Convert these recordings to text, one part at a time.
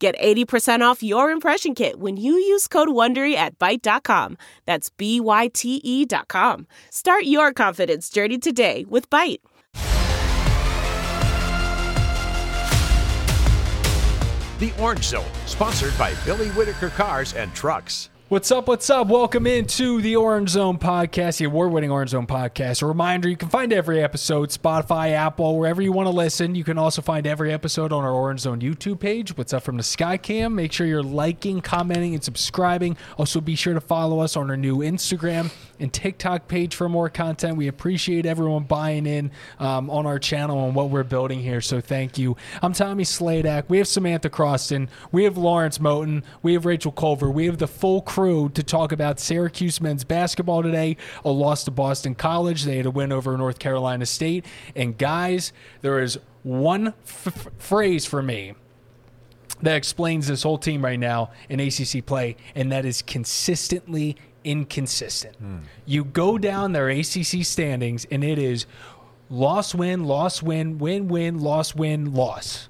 Get 80% off your impression kit when you use code WONDERY at Byte.com. That's B-Y-T-E dot com. Start your confidence journey today with Byte. The Orange Zone, sponsored by Billy Whitaker Cars and Trucks. What's up? What's up? Welcome into the Orange Zone podcast, the award winning Orange Zone podcast. A reminder you can find every episode, Spotify, Apple, wherever you want to listen. You can also find every episode on our Orange Zone YouTube page. What's up from the Skycam? Make sure you're liking, commenting, and subscribing. Also, be sure to follow us on our new Instagram and TikTok page for more content. We appreciate everyone buying in um, on our channel and what we're building here. So thank you. I'm Tommy Sladek. We have Samantha Croston. We have Lawrence Moten. We have Rachel Culver. We have the full crew crew to talk about Syracuse men's basketball today. A loss to Boston College. They had a win over North Carolina State. And guys, there is one f- phrase for me that explains this whole team right now in ACC play, and that is consistently inconsistent. Hmm. You go down their ACC standings, and it is loss, win, loss, win, win, win, loss, win, loss.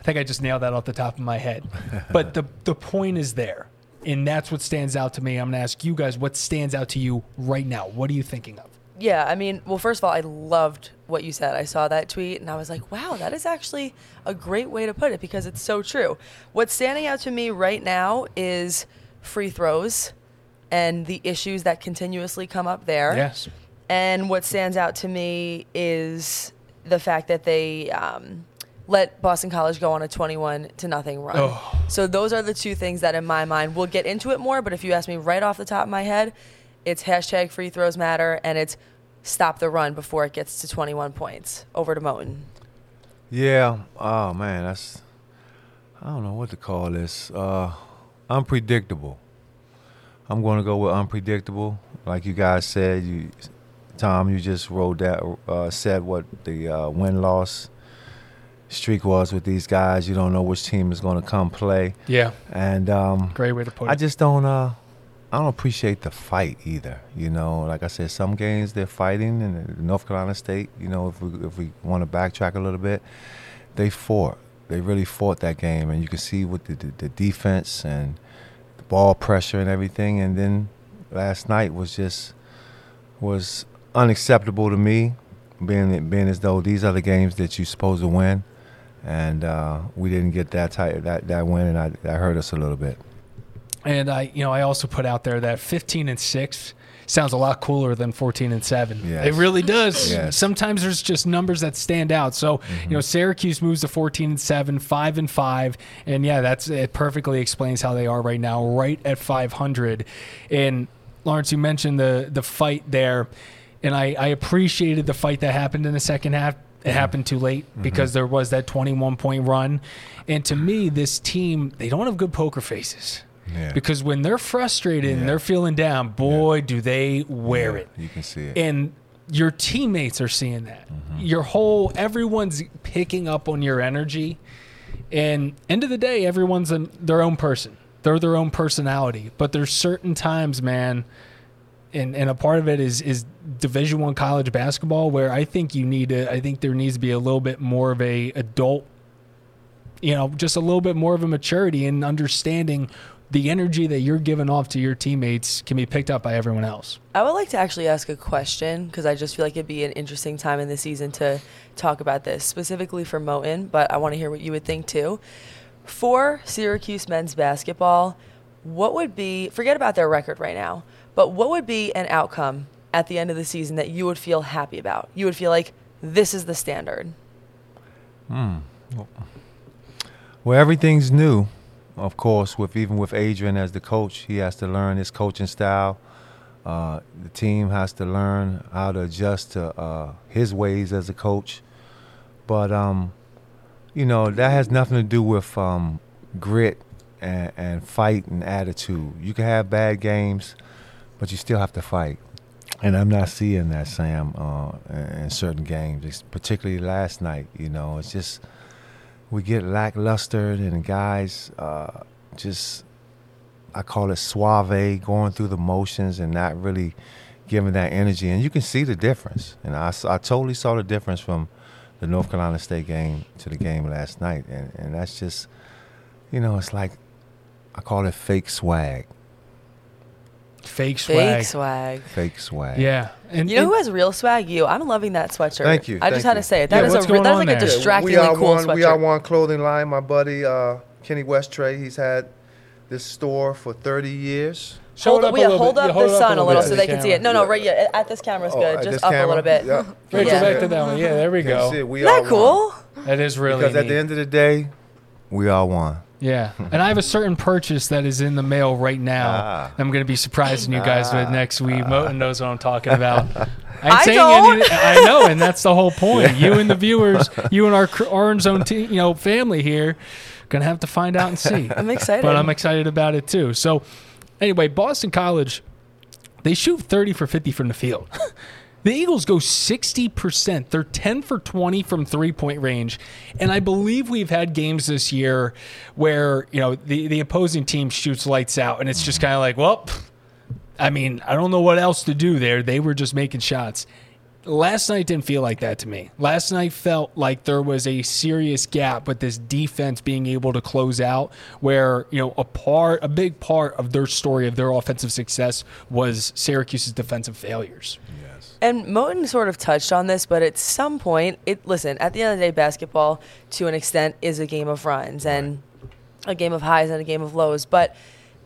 I think I just nailed that off the top of my head. but the the point is there and that's what stands out to me. I'm going to ask you guys what stands out to you right now. What are you thinking of? Yeah, I mean, well, first of all, I loved what you said. I saw that tweet and I was like, wow, that is actually a great way to put it because it's so true. What's standing out to me right now is free throws and the issues that continuously come up there. Yes. And what stands out to me is the fact that they um, let Boston College go on a 21 to nothing run. Oh. So those are the two things that in my mind we'll get into it more, but if you ask me right off the top of my head, it's hashtag free throws matter and it's stop the run before it gets to 21 points. Over to Moten. Yeah. Oh man, that's I don't know what to call this. Uh, unpredictable. I'm going to go with unpredictable. Like you guys said, you Tom, you just wrote that uh, said what the uh, win loss streak was with these guys. You don't know which team is going to come play. Yeah. And um, great way to put it. I just don't. Uh, I don't appreciate the fight either. You know, like I said, some games they're fighting, and North Carolina State. You know, if we if we want to backtrack a little bit, they fought. They really fought that game, and you can see with the, the, the defense and the ball pressure and everything. And then last night was just was unacceptable to me, being being as though these are the games that you're supposed to win and uh, we didn't get that type that that win, and I, that hurt us a little bit. And I, you know, I also put out there that 15 and six sounds a lot cooler than 14 and 7 yes. it really does yes. sometimes there's just numbers that stand out so mm-hmm. you know syracuse moves to 14 and 7 5 and 5 and yeah that's it perfectly explains how they are right now right at 500 and lawrence you mentioned the the fight there and I, I appreciated the fight that happened in the second half it happened too late mm-hmm. because there was that 21 point run. And to me, this team, they don't have good poker faces. Yeah. Because when they're frustrated yeah. and they're feeling down, boy, yeah. do they wear it. You can see it. And your teammates are seeing that. Mm-hmm. Your whole, everyone's picking up on your energy. And end of the day, everyone's a, their own person. They're their own personality. But there's certain times, man, and and a part of it is is Division One college basketball, where I think you need to. I think there needs to be a little bit more of a adult, you know, just a little bit more of a maturity and understanding the energy that you're giving off to your teammates can be picked up by everyone else. I would like to actually ask a question because I just feel like it'd be an interesting time in the season to talk about this specifically for Moten, but I want to hear what you would think too. For Syracuse men's basketball, what would be forget about their record right now? But what would be an outcome at the end of the season that you would feel happy about? You would feel like this is the standard. Hmm. Well, everything's new, of course. With even with Adrian as the coach, he has to learn his coaching style. Uh, the team has to learn how to adjust to uh, his ways as a coach. But um, you know that has nothing to do with um, grit and, and fight and attitude. You can have bad games, but you still have to fight. And I'm not seeing that, Sam, uh, in in certain games, it's particularly last night. You know, it's just we get lackluster, and guys uh, just I call it suave, going through the motions and not really giving that energy. And you can see the difference. And I, I totally saw the difference from the North Carolina State game to the game last night. And, and that's just, you know, it's like I call it fake swag. Fake swag. Fake swag. Fake swag. Yeah. And You know and- who has real swag? You. I'm loving that sweatshirt. Thank you, I just thank had you. to say it. Yeah, That is a re- that is on like a there? distractingly we are cool one. sweatshirt. We are one clothing line. My buddy uh, Kenny Westray. He's had this store for 30 years. Show hold up, up a little hold bit. up Yeah, hold the up sun a little little so they the can see it. No, no, right. Yeah, at this camera's Oh, good. Just this up a little bit. Yeah. Rachel, Yeah. back to that one. Yeah, there we Can you see go. Isn't that cool? That is really Because at the end of the day, we are one. Yeah, and I have a certain purchase that is in the mail right now. Ah. I'm going to be surprising you guys with next week. Moten knows what I'm talking about. I, ain't I saying don't. Any, I know, and that's the whole point. You and the viewers, you and our Orange Zone team, you know, family here, gonna have to find out and see. I'm excited. but I'm excited about it too. So, anyway, Boston College, they shoot 30 for 50 from the field. The Eagles go 60%. They're 10 for 20 from three point range. And I believe we've had games this year where, you know, the, the opposing team shoots lights out and it's just kind of like, well, I mean, I don't know what else to do there. They were just making shots. Last night didn't feel like that to me. Last night felt like there was a serious gap with this defense being able to close out where, you know, a part a big part of their story of their offensive success was Syracuse's defensive failures. And Moten sort of touched on this, but at some point, it listen. At the end of the day, basketball, to an extent, is a game of runs and a game of highs and a game of lows. But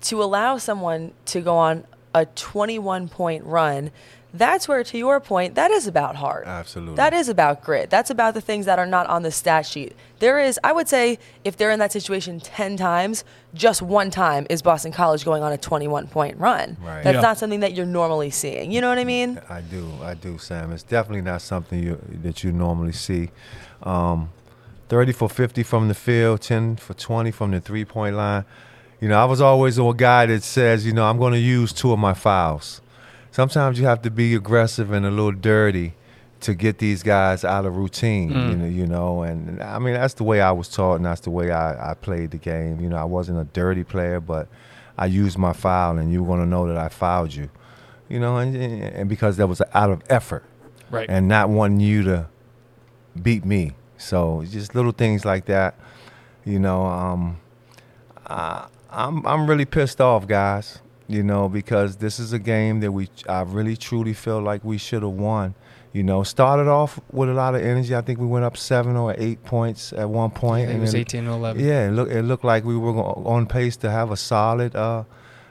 to allow someone to go on a 21 point run, that's where, to your point, that is about heart. Absolutely. That is about grit. That's about the things that are not on the stat sheet. There is, I would say, if they're in that situation 10 times, just one time is Boston College going on a 21 point run. Right. That's Yeah. not something that you're normally seeing. You know what I mean? I do, I do, Sam. It's definitely not something you, that you normally see. Um, 30 for 50 from the field, 10 for 20 from the three point line. You know, I was always a guy that says, you know, I'm going to use two of my fouls. Sometimes you have to be aggressive and a little dirty to get these guys out of routine, you know, you know, and I mean that's the way I was taught and that's the way I, I played the game. You know, I wasn't a dirty player, but I used my foul and you were gonna know that I fouled you. You know, and, and because that was out of effort Right. and not wanting you to beat me. So just little things like that. You know, um, I, I'm I'm really pissed off, guys. You know, because this is a game that we I really truly feel like we should have won. You know, started off with a lot of energy. I think we went up seven or eight points at one point. it and was 18 to 11. yeah, it look it looked like we were on pace to have a solid, uh,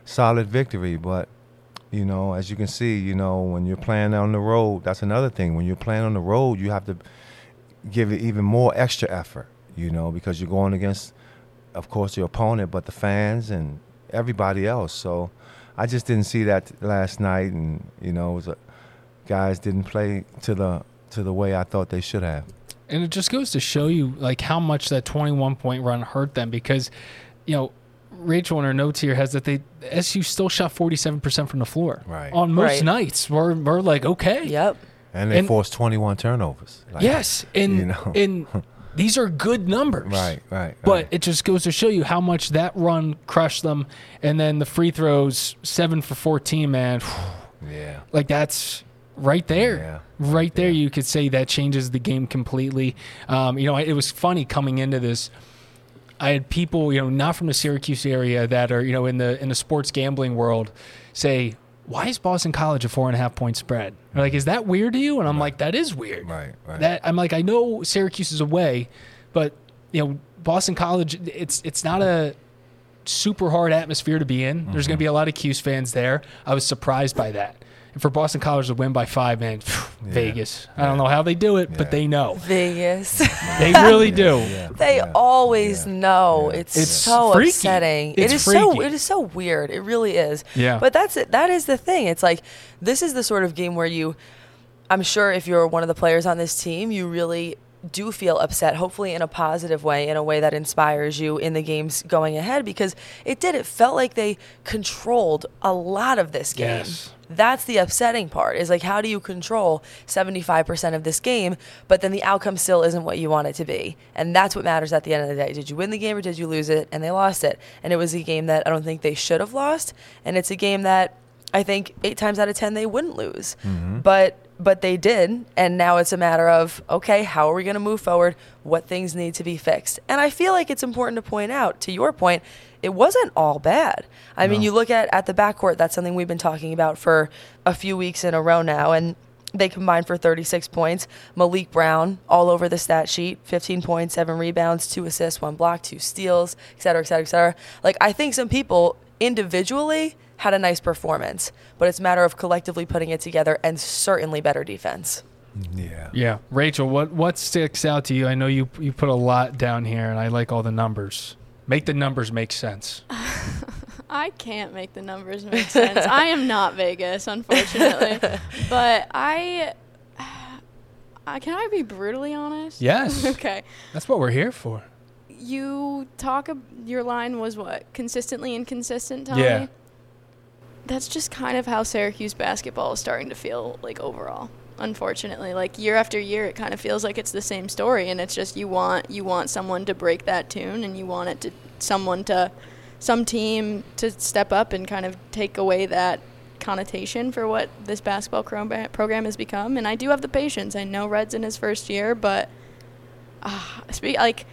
solid victory. But you know, as you can see, you know, when you're playing on the road, that's another thing. When you're playing on the road, you have to give it even more extra effort. You know, because you're going against, of course, your opponent, but the fans and everybody else. So I just didn't see that last night, and you know, it was a, guys didn't play to the to the way I thought they should have. And it just goes to show you like how much that 21 point run hurt them because, you know, Rachel in her notes here has that they SU still shot 47% from the floor. Right. On most Right. nights, we're, we're like, okay. Yep. And they And- forced 21 turnovers. Like, Yes. And, You know. and these are good numbers. Right, right. But right. it just goes to show you how much that run crushed them. And then the free throws, seven for 14, man. yeah. like that's right there Yeah, right there you could say that changes the game completely um, you know it was funny coming into this i had people you know not from the syracuse area that are you know in the in the sports gambling world say why is boston college a four and a half point spread They're like is that weird to you and i'm like that is weird Right, right. that i'm like i know syracuse is away but you know boston college it's it's not a super hard atmosphere to be in. There's mm-hmm. going to be a lot of Cuse fans there. I was surprised by that. And for Boston College to win by five, man, Vegas. I don't know how they do it, but they know. Vegas. They really do. Yeah. they yeah, always yeah, know. yeah. It's, It's so freaky. upsetting. It's it is so it is so weird. It really is. Yeah. But that's it. That is the thing. It's like this is the sort of game where you I'm sure if you're one of the players on this team, you really do feel upset, hopefully in a positive way, in a way that inspires you in the games going ahead, because it did. It felt like they controlled a lot of this game. Yes. That's the upsetting part is like, how do you control 75% of this game, but then the outcome still isn't what you want it to be? And that's what matters at the end of the day. Did you win the game or did you lose it? And they lost it. And it was a game that I don't think they should have lost. And it's a game that I think eight times out of 10 they wouldn't lose. Mm-hmm. But but they did and now it's a matter of okay how are we going to move forward what things need to be fixed and i feel like it's important to point out to your point it wasn't all bad i mean you look at at the backcourt that's something we've been talking about for a few weeks in a row now and they combined for 36 points. Maliq Brown, all over the stat sheet, 15 points, seven rebounds, two assists, one block, two steals, et cetera, et cetera, et cetera. Like, I think some people individually had a nice performance, but it's a matter of collectively putting it together and certainly better defense. Yeah. Yeah, Rachel, what what sticks out to you? I know you you put a lot down here, and I like all the numbers. Make the numbers make sense. I can't make the numbers make sense. I am not Vegas, unfortunately. but I, I can I be brutally honest? Yes, okay. that's what we're here for. You talk. ab- Your line was what? Consistently inconsistent. Tommy? Yeah. That's just kind of how Syracuse basketball is starting to feel like overall. Unfortunately, like year after year, it kind of feels like it's the same story, and it's just you want you want someone to break that tune, and you want it to someone to some team to step up and kind of take away that connotation for what this basketball program has become. And I do have the patience. I know Red's in his first year, but uh, speak like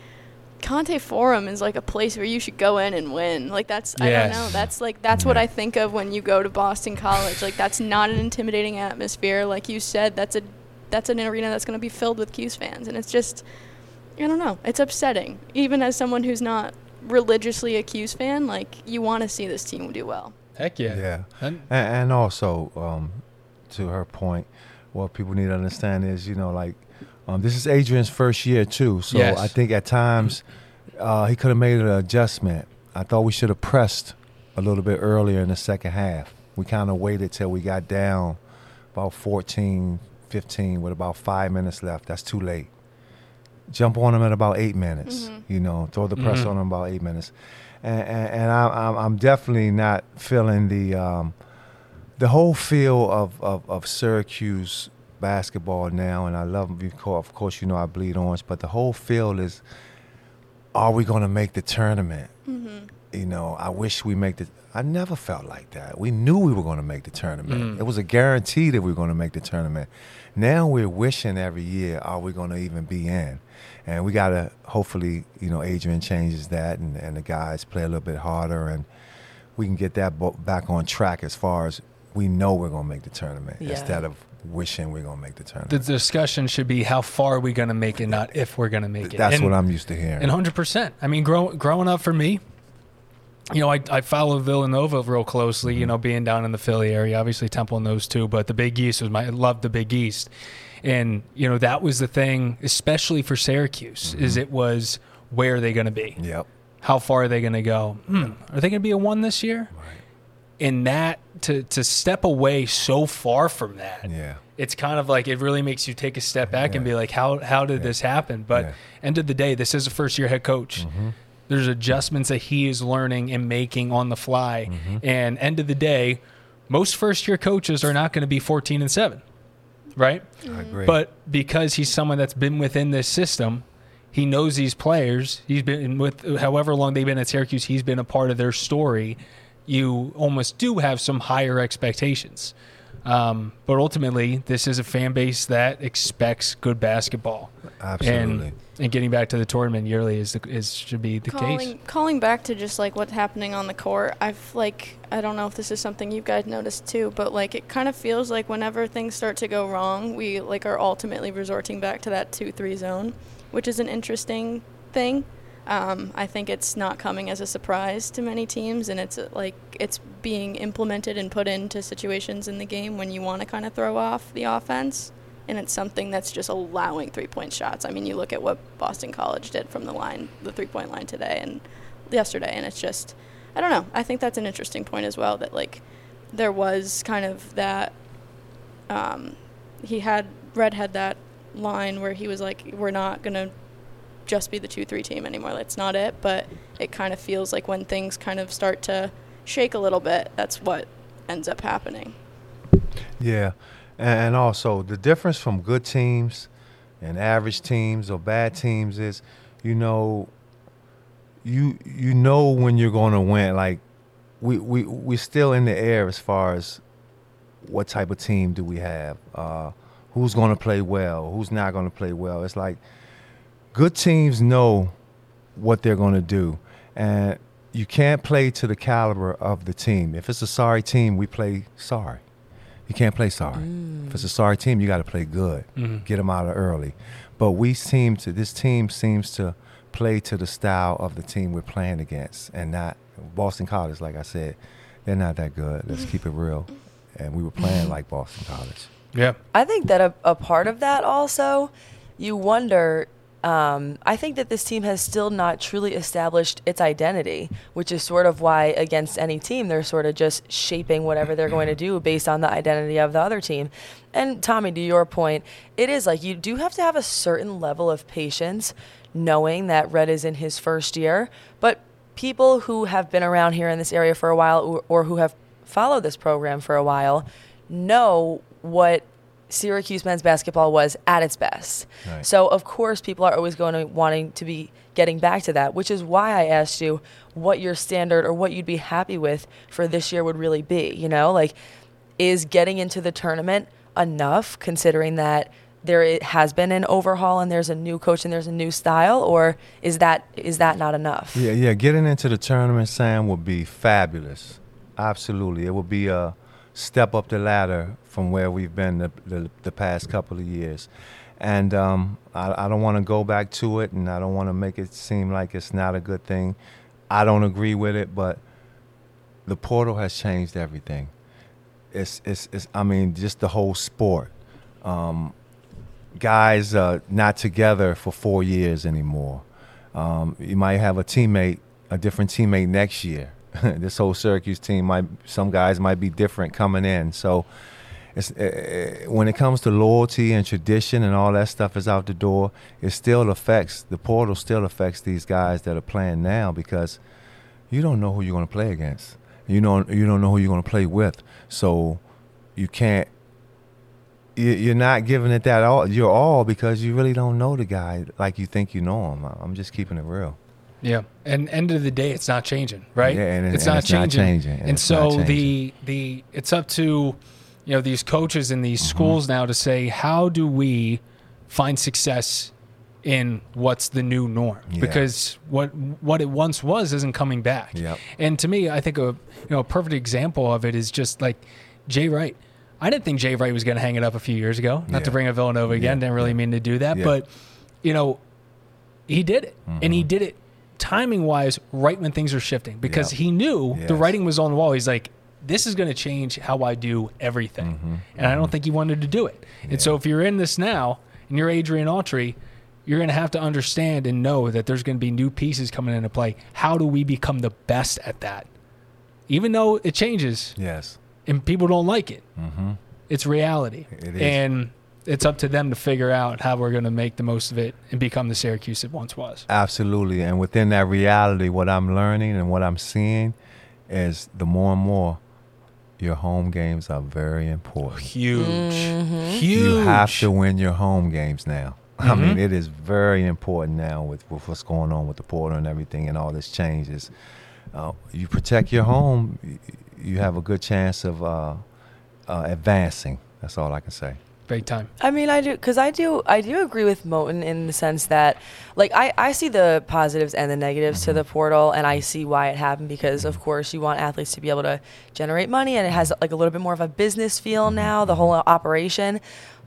Conte Forum is like a place where you should go in and win. Like that's I don't know. That's like that's what I think of when you go to Boston College. Like that's not an intimidating atmosphere. Like you said, that's a that's an arena that's going to be filled with Cuse fans, and it's just I don't know. It's upsetting, even as someone who's not religiously a Cuse fan. Like you want to see this team do well. Heck yeah. Yeah. And- And, and also, um, to her point, what people need to understand is, you know, like um, this is Adrian's first year too. So Yes. I think at times uh, he could have made an adjustment. I thought we should have pressed a little bit earlier in the second half. We kind of waited till we got down about 14, 15 with about five minutes left. That's too late. Jump on them at about eight minutes. You know, throw the press Mhm. on them about eight minutes. And, and, and I, I'm, I'm definitely not feeling the um, the whole feel of, of, of Syracuse basketball now, and I love of course, you know I bleed orange, but the whole field is, are we going to make the tournament? You know, I wish we make the. I never felt like that. We knew we were going to make the tournament. Mm. It was a guarantee that we were going to make the tournament. Now we're wishing every year, are we going to even be in? And we got to hopefully, you know, Adrian changes that, and, and the guys play a little bit harder, and we can get that back on track as far as we know we're going to make the tournament Yeah. instead of wishing we're going to make the tournament. The discussion should be how far are we going to make it, not if we're going to make it. That's And- what I'm used to hearing. And hundred percent. I mean, grow, growing up for me, you know, I, I follow Villanova real closely. You know, being down in the Philly area, obviously Temple knows too. But the Big East was my I loved the Big East, and you know that was the thing, especially for Syracuse, is it was where are they going to be? yep. How far are they going to go? Hmm, are they going to be a one this year? And that to to step away so far from that, Yeah. it's kind of like it really makes you take a step back and be like, how how did this happen? But Yeah. end of the day, this is a first year head coach. Mm-hmm. There's adjustments that he is learning and making on the fly. Mm-hmm. And end of the day, most first year coaches are not going to be 14 and 7, right? I agree. But because he's someone that's been within this system, he knows these players. He's been with however long they've been at Syracuse, he's been a part of their story. You almost do have some higher expectations. Um, but ultimately, this is a fan base that expects good basketball. Absolutely. And, and getting back to the tournament yearly is, the, is should be the calling, case. Calling back to just like what's happening on the court, I've like I don't know if this is something you guys noticed too, but like it kind of feels like whenever things start to go wrong, we like are ultimately resorting back to that two three zone, which is an interesting thing. Um, I think it's not coming as a surprise to many teams, and it's uh, like it's being implemented and put into situations in the game when you want to kind of throw off the offense and it's something that's just allowing three point shots. I mean, you look at what Boston College did from the line, the three point line today and yesterday, and it's just, I don't know. I think that's an interesting point as well that, like, there was kind of that, um, he had, Red had that line where he was like, "We're not gonna just be the two three team anymore. That's not it." But it kind of feels like when things kind of start to shake a little bit, that's what ends up happening. Yeah, and also the difference from good teams and average teams or bad teams is, you know, you you know when you're going to win. Like we we we're still in the air as far as what type of team do we have, uh, who's going to play well, who's not going to play well. It's like good teams know what they're going to do, and you can't play to the caliber of the team. If it's a sorry team, we play sorry. You can't play sorry. If it's a sorry team, you got to play good. Mm-hmm. Get them out of early. But we seem to this team seems to play to the style of the team we're playing against, and not Boston College. Like I said, they're not that good. Let's keep it real. And we were playing like Boston College. Yeah. I think that a, a part of that also, you wonder. Um, I think that this team has still not truly established its identity, which is sort of why against any team they're sort of just shaping whatever they're going to do based on the identity of the other team. And Tommy, to your point, it is like you do have to have a certain level of patience, knowing that Red is in his first year, but people who have been around here in this area for a while or, or who have followed this program for a while know what Syracuse men's basketball was at its best. Right. So of course people are always going to wanting to be getting back to that, which is why I asked you what your standard or what you'd be happy with for this year would really be, you know? Like is getting into the tournament enough considering that there has been an overhaul and there's a new coach and there's a new style or is that is that not enough? Yeah, yeah. Getting into the tournament, Sam, would be fabulous. Absolutely, it would be a step up the ladder from where we've been the the, the past couple of years. And um, I, I don't want to go back to it, and I don't want to make it seem like it's not a good thing. I don't agree with it, but the portal has changed everything. It's, it's, it's I mean, just the whole sport. Um, guys uh, not together for four years anymore. Um, you might have a teammate, a different teammate next year. this whole Syracuse team might, some guys might be different coming in. So, it's, uh, when it comes to loyalty and tradition and all that stuff is out the door, it still affects the portal. Still affects these guys that are playing now because you don't know who you're going to play against. You don't you don't know who you're going to play with. So you can't. you- You're not giving it that all your all because you really don't know the guy like you think you know him. I'm just keeping it real. Yeah, and end of the day, it's not changing, right? Yeah, and it's, and not, it's not changing. changing, and And, so not the the it's up to you know these coaches in Mm-hmm. these schools now to say how do we find success in what's the new norm Yeah. because what what it once was isn't coming back. Yep. And to me, I think a you know a perfect example of it is just like Jay Wright. I didn't think Jay Wright was going to hang it up a few years ago. Not to bring up Villanova again. Yeah, Didn't really yeah. mean to do that, Yeah. but you know he did it and Mm-hmm. he did it timing wise right when things are shifting because Yep. he knew the writing was on the wall he's like this is going to change how i do everything. Mm-hmm. and i don't think he wanted to do it. And so if you're in this now and you're adrian autry you're going to have to understand and know that there's going to be new pieces coming into play. How do we become the best at that? Even though it changes. Yes. and people don't like it. It's reality. It is. and it's up to them to figure out how we're going to make the most of it and become the syracuse it once was. Absolutely. And within that reality, what I'm learning and what I'm seeing is the more and more your home games are very important. huge, huge. You have to win your home games now. I Mm-hmm. mean, it is very important now with, with what's going on with the portal and everything and all this changes. Uh, you protect your home, you have a good chance of uh, uh, advancing. That's all I can say. Big time. I mean, I do because I do I do agree with Moten in the sense that, like, I I see the positives and the negatives to mm-hmm. the portal, and I see why it happened because of course you want athletes to be able to generate money, and it has like a little bit more of a business feel mm-hmm. now, the whole operation.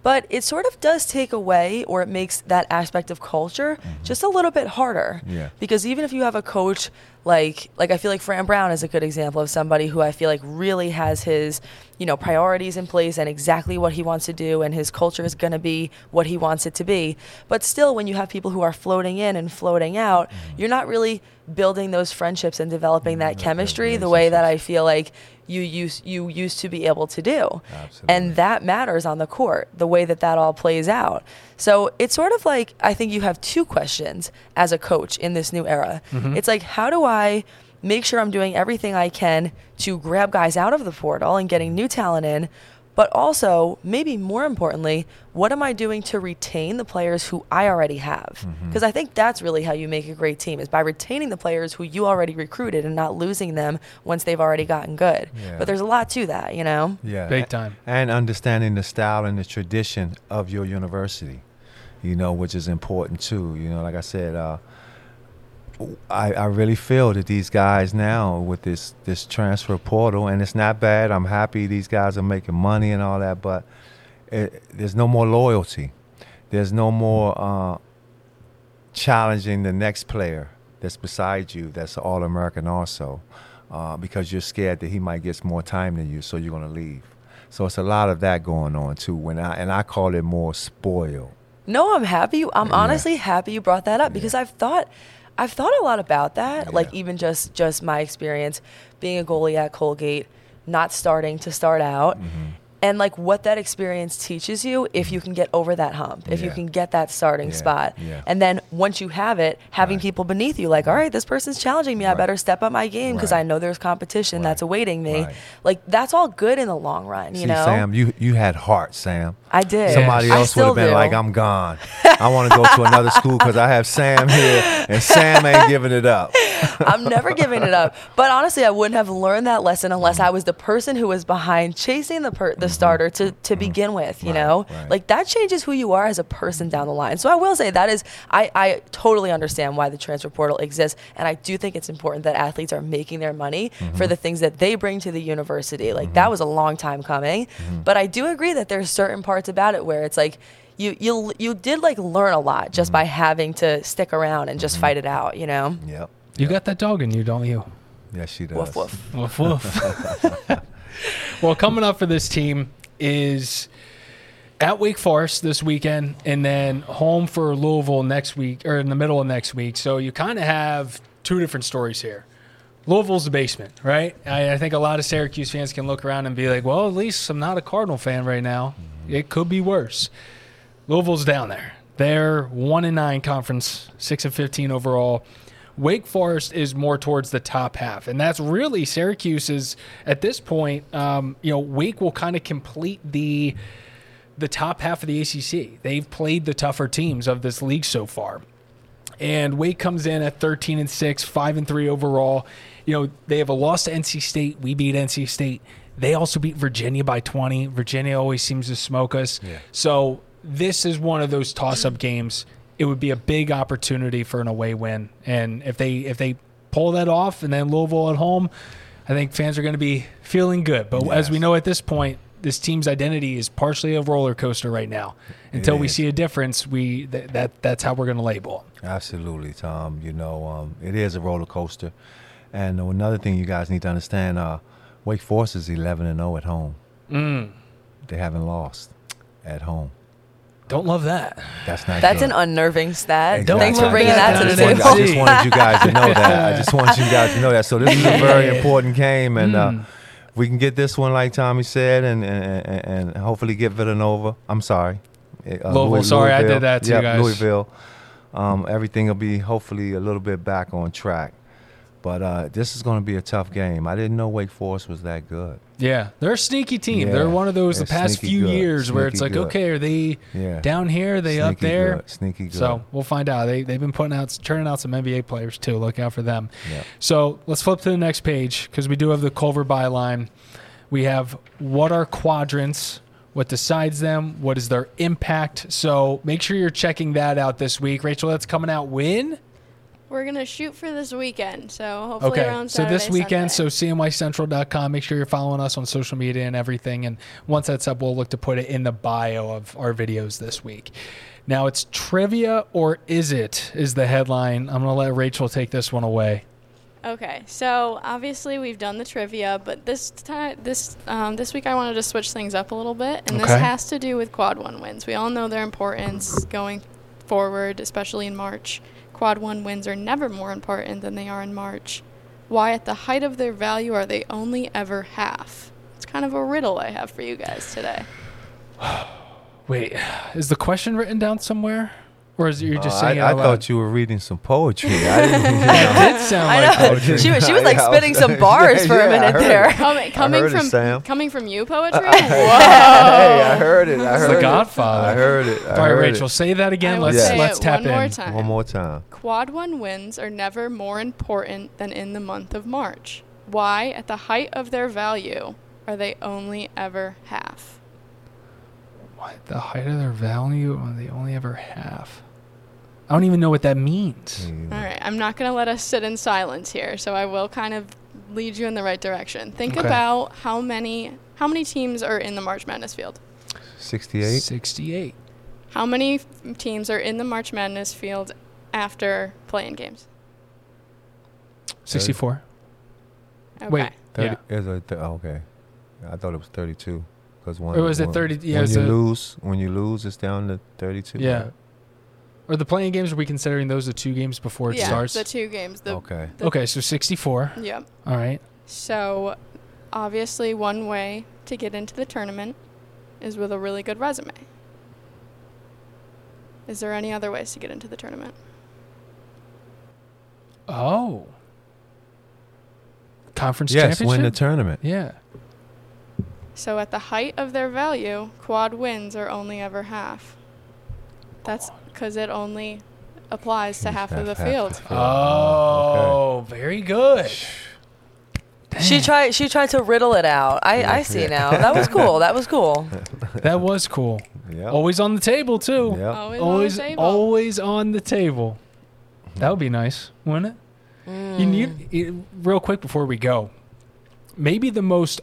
But it sort of does take away, or it makes that aspect of culture just a little bit harder. Yeah. Because even if you have a coach like like I feel like Fran Brown is a good example of somebody who I feel like really has his you know priorities in place and exactly what he wants to do and his culture is going to be what he wants it to be but still when you have people who are floating in and floating out Mm-hmm. you're not really building those friendships and developing that those chemistry the way that I feel like you used you used to be able to do. Absolutely. and that matters on the court the way that that all plays out. So it's sort of like i think you have two questions as a coach in this new era. Mm-hmm. It's like how do i make sure i'm doing everything i can to grab guys out of the portal and getting new talent in but also maybe more importantly what am i doing to retain the players who i already have because i think that's really how you make a great team is by retaining the players who you already recruited and not losing them once they've already gotten good Yeah. but there's a lot to that you know Yeah, Big time. And understanding the style and the tradition of your university, you know, which is important too. You know, like I said, uh, I, I really feel that these guys now with this this transfer portal, and it's not bad. I'm happy these guys are making money and all that, but it, there's no more loyalty. There's no more uh, challenging the next player that's beside you that's all American also, uh, because you're scared that he might get more time than you, so you're gonna leave. So it's a lot of that going on too. When I and I call it more spoiled. No, I'm happy. I'm Yeah. honestly happy you brought that up because I've thought, I've thought a lot about that. Like even just just my experience being a goalie at Colgate, not starting to start out, Mm-hmm. and like what that experience teaches you if you can get over that hump, if you can get that starting Yeah, spot, yeah. and then once you have it, having Right. people beneath you, like, all right, this person's challenging me, I better step up my game because Right. I know there's competition Right. that's awaiting me. Right. Like that's all good in the long run, you See, know. Sam, you you had heart, Sam. I did. Somebody else would have been do. like, "I'm gone. I want to go to another school because I have Sam here, and Sam ain't giving it up." I'm never giving it up. But honestly, I wouldn't have learned that lesson unless I was the person who was behind chasing the per- the starter to, to begin with, you Mm-hmm. Right, know? right. Like that changes who you are as a person down the line. So I will say that is I, I totally understand why the transfer portal exists and I do think it's important that athletes are making their money Mm-hmm. for the things that they bring to the university. Like that was a long time coming. Mm-hmm. But I do agree that there's certain parts about it where it's like you you you did like learn a lot just Mm-hmm. by having to stick around and just fight it out, you know? Yep. You got that dog in you, don't you? Yes, she does. Woof woof. Woof woof. well, coming up for this team is at Wake Forest this weekend, and then home for Louisville next week, or in the middle of next week. So you kind of have two different stories here. Louisville's the basement, right? I, I think a lot of Syracuse fans can look around and be like, "Well, at least I'm not a Cardinal fan right now. It could be worse." Louisville's down there. They're one and nine conference, six and fifteen overall. Wake Forest is more towards the top half, and that's really Syracuse's at this point. Um, you know, Wake will kind of complete the the top half of the ACC. They've played the tougher teams of this league so far, and Wake comes in at thirteen and six, five and three overall. You know, they have a loss to NC State. We beat NC State. They also beat Virginia by 20. Virginia always seems to smoke us. Yeah. So this is one of those toss-up games. It would be a big opportunity for an away win, and if they if they pull that off, and then Louisville at home, I think fans are going to be feeling good. But as we know at this point, this team's identity is partially a roller coaster right now. Until we see a difference, we th- that that's how we're going to label. Absolutely, Tom. You know, um, it is a roller coaster. And another thing you guys need to understand: uh, Wake Forest is 11 and 0 at home. Mm. They haven't lost at home. Don't love that. That's not. That's good. an unnerving stat. Exactly. Thanks for Don't bringing that that to the table. I just wanted you guys to know that. I just wanted you guys to know that. So this is a very important game, and uh, Mm. we can get this one, like Tommy said, and and, and and hopefully get Villanova. I'm sorry, uh, Louisville, sorry, I did that to you guys. Louisville. Um, everything will be hopefully a little bit back on track. But uh, this is going to be a tough game. I didn't know Wake Forest was that good. Yeah, they're a sneaky team. Yeah, they're one of those the past few good, years where it's like, good. okay, are they Yeah. down here? Are they up there? good, sneaky good. So we'll find out. They they've been putting out turning out some NBA players too. Look out for them. Yep. So let's flip to the next page because we do have the Culver byline. We have what are quadrants, what decides them, what is their impact. So make sure you're checking that out this week. Rachel, that's coming out when? We're gonna shoot for this weekend, so hopefully Okay, around so this weekend, Sunday. so cnycentral.com. Make sure you're following us on social media and everything. And once that's up, we'll look to put it in the bio of our videos this week. Now it's trivia or is it? Is the headline. I'm gonna let Rachel take this one away. Okay, so obviously we've done the trivia, but this time, this um, this week I wanted to switch things up a little bit, and this has to do with quad one wins. We all know their importance going forward, especially in March. Quad one wins are never more important than they are in March. Why, at the height of their value, are they only ever half? It's kind of a riddle I have for you guys today. Wait, is the question written down somewhere, or is it you're just Uh, saying it I, I loud? thought you were reading some poetry. I didn't, you know. It did sound like poetry. She was- she was, like, Yeah, I spitting some bars for a yeah, I minute there. it. Coming, coming heard it, from Sam. coming from you, poetry. hey, Whoa! I heard it. I It's heard the it. Godfather. I heard it. I All right, Rachel, it. say that again. I Let's Yes. say let's it tap one more in. time. One more time. Quad one wins are never more important than in the month of March. Why, at the height of their value, are they only ever half? What the height of their value? Are they only ever half? I don't even know what that means. Mm. All right, I'm not going to let us sit in silence here, so I will kind of lead you in the right direction. Think Okay. about how many how many teams are in the March Madness field. 68. Sixty-eight. How many f- teams are in the March Madness field after playing games? Sixty-four. Okay. Wait. 30, Yeah. is it th- oh, okay. I thought it was 32. Cause one, Or was it one- 30 yeah, when you a- lose, when you lose, it's down to 32. Yeah. right? Are the playing games? Are we considering those the two games before it yeah, starts? the two games. The, Okay. the- okay, so sixty-four. Yep. All right. So, obviously, one way to get into the tournament is with a really good resume. Is there any other ways to get into the tournament? Oh. Conference Yes, championship. win the tournament. yeah. So, at the height of their value, quad wins are only ever half. That's because it only applies to half of the Half- half field. the field. Oh, very good. She tried. She tried to riddle it out. I, I see Yeah. now. That was cool. That was cool. That was cool. Yep. Always on the table too. Yep. Always, Always, on the table. always on the table. That would be nice, wouldn't it? Mm. You need you- real quick before we go. Maybe the most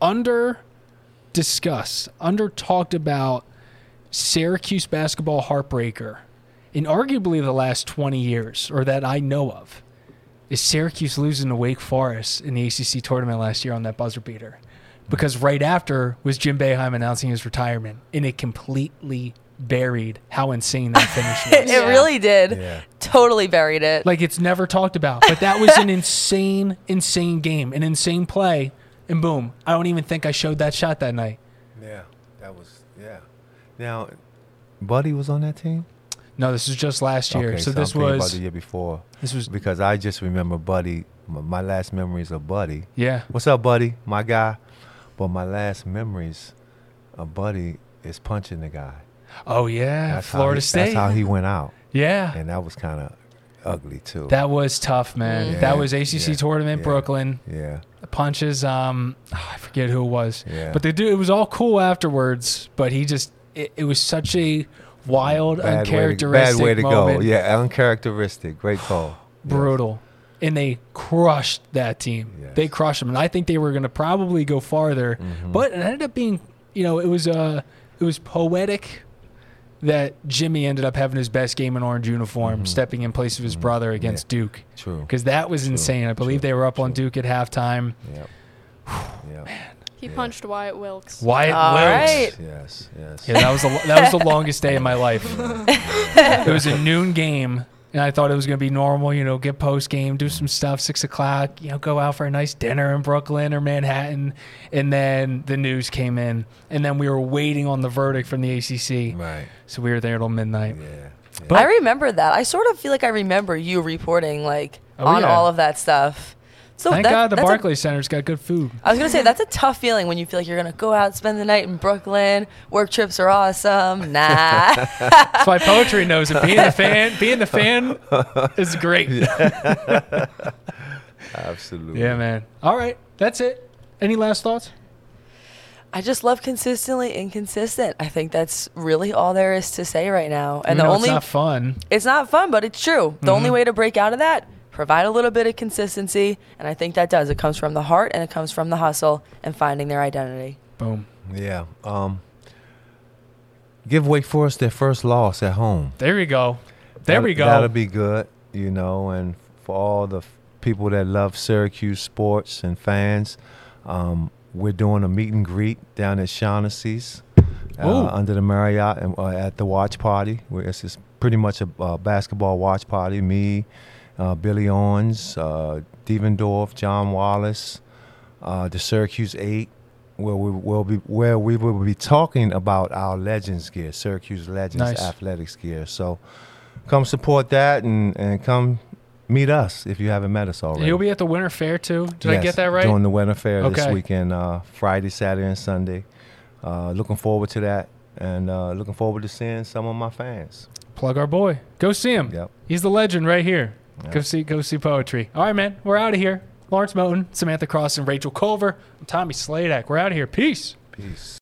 under discussed, under talked about Syracuse basketball heartbreaker in arguably the last 20 years, or that I know of, is Syracuse losing to Wake Forest in the ACC tournament last year on that buzzer beater. Because right after was Jim Boeheim announcing his retirement, and it completely buried how insane that finish It was. Yeah. really did. Yeah. Totally buried it. Like it's never talked about. But that was an insane, insane game, an insane play, and boom. I don't even think I showed that shot that night. Yeah. Was. Now, Buddy was on that team? No, this is just last year. Okay, so this thinking about was the year before. this was Because I just remember Buddy. My, last memories of Buddy. yeah. What's up, Buddy? My guy. But my last memories of Buddy is punching the guy. Oh yeah, That's Florida he- State. That's how he went out. yeah. And that was kind of ugly, too. That was tough, man. Yeah, that was ACC yeah, tournament, yeah. Brooklyn. yeah. The punches, um, I forget who it was, Yeah. but they do. It was all cool afterwards. But he just, it, it was such a wild, Bad way, to, uncharacteristic bad way to moment. go. Yeah, uncharacteristic. Great call. brutal. And they crushed that team. Yes. They crushed them, and I think they were going to probably go farther. Mm-hmm. But it ended up being, you know, it was uh, it was poetic that Jimmy ended up having his best game in orange uniform, stepping in place of his brother against Duke, True. because that was True, insane. I believe true, they were up on. Duke at halftime. Yep. yep. He punched Wyatt Wilkes. Wyatt All Wilkes. right. Yes. Yes. Yeah, that was the that was the longest day of my life. it was a noon game, and I thought it was gonna be normal. You know, get post game, do some stuff, six o'clock. You know, go out for a nice dinner in Brooklyn or Manhattan, and then the news came in, and then we were waiting on the verdict from the ACC. Right. So we were there till midnight. Yeah. yeah. But- I remember that. I sort of feel like I remember you reporting like Oh, on yeah. all of that stuff. So Thank that- God the that's a- Barclays Center's got good food. I was gonna say that's a tough feeling when you feel like you're gonna go out, spend the night in Brooklyn. Work trips are awesome. Nah. That's why poetry knows it. Being the fan, being the fan is great. Absolutely. Yeah, man. All right, that's it. Any last thoughts? I just love consistently inconsistent. I think that's really all there is to say right now. Even And the though only it's not fun. it's not fun, but it's true. The Mm-hmm. only way to break out of that, provide a little bit of consistency, and I think that does. It comes from the heart and it comes from the hustle and finding their identity. Boom. Yeah. Um. Give Wake Forest their first loss at home. There we go. There That'll- we go. That'll be good, you know, and for all the f- people that love Syracuse sports and fans. Um, we're doing a meet and greet down at Shaughnessy's uh, under the Marriott and, uh, at the watch party. Where it's just pretty much a uh, basketball watch party. Me, uh, Billy Owens, uh, Devendorf, John Wallace, uh, the Syracuse Eight, where we will be where we will be talking about our Legends gear, Syracuse Legends Nice. athletics gear. So come support that and, and come meet us if you haven't met us already. He'll be at the Winter Fair too. Did I get that right? Doing the Winter Fair this weekend, uh, Friday, Saturday, and Sunday. Uh, looking forward to that, and uh, looking forward to seeing some of my fans. Plug our boy. Go see him. Yep. He's the legend right here. Go see go see poetry. All right, man. We're out of here. Lawrence Moten, Samantha Croston, and Rachel Culver. I'm Tommy Sladek. We're out of here. Peace. Peace.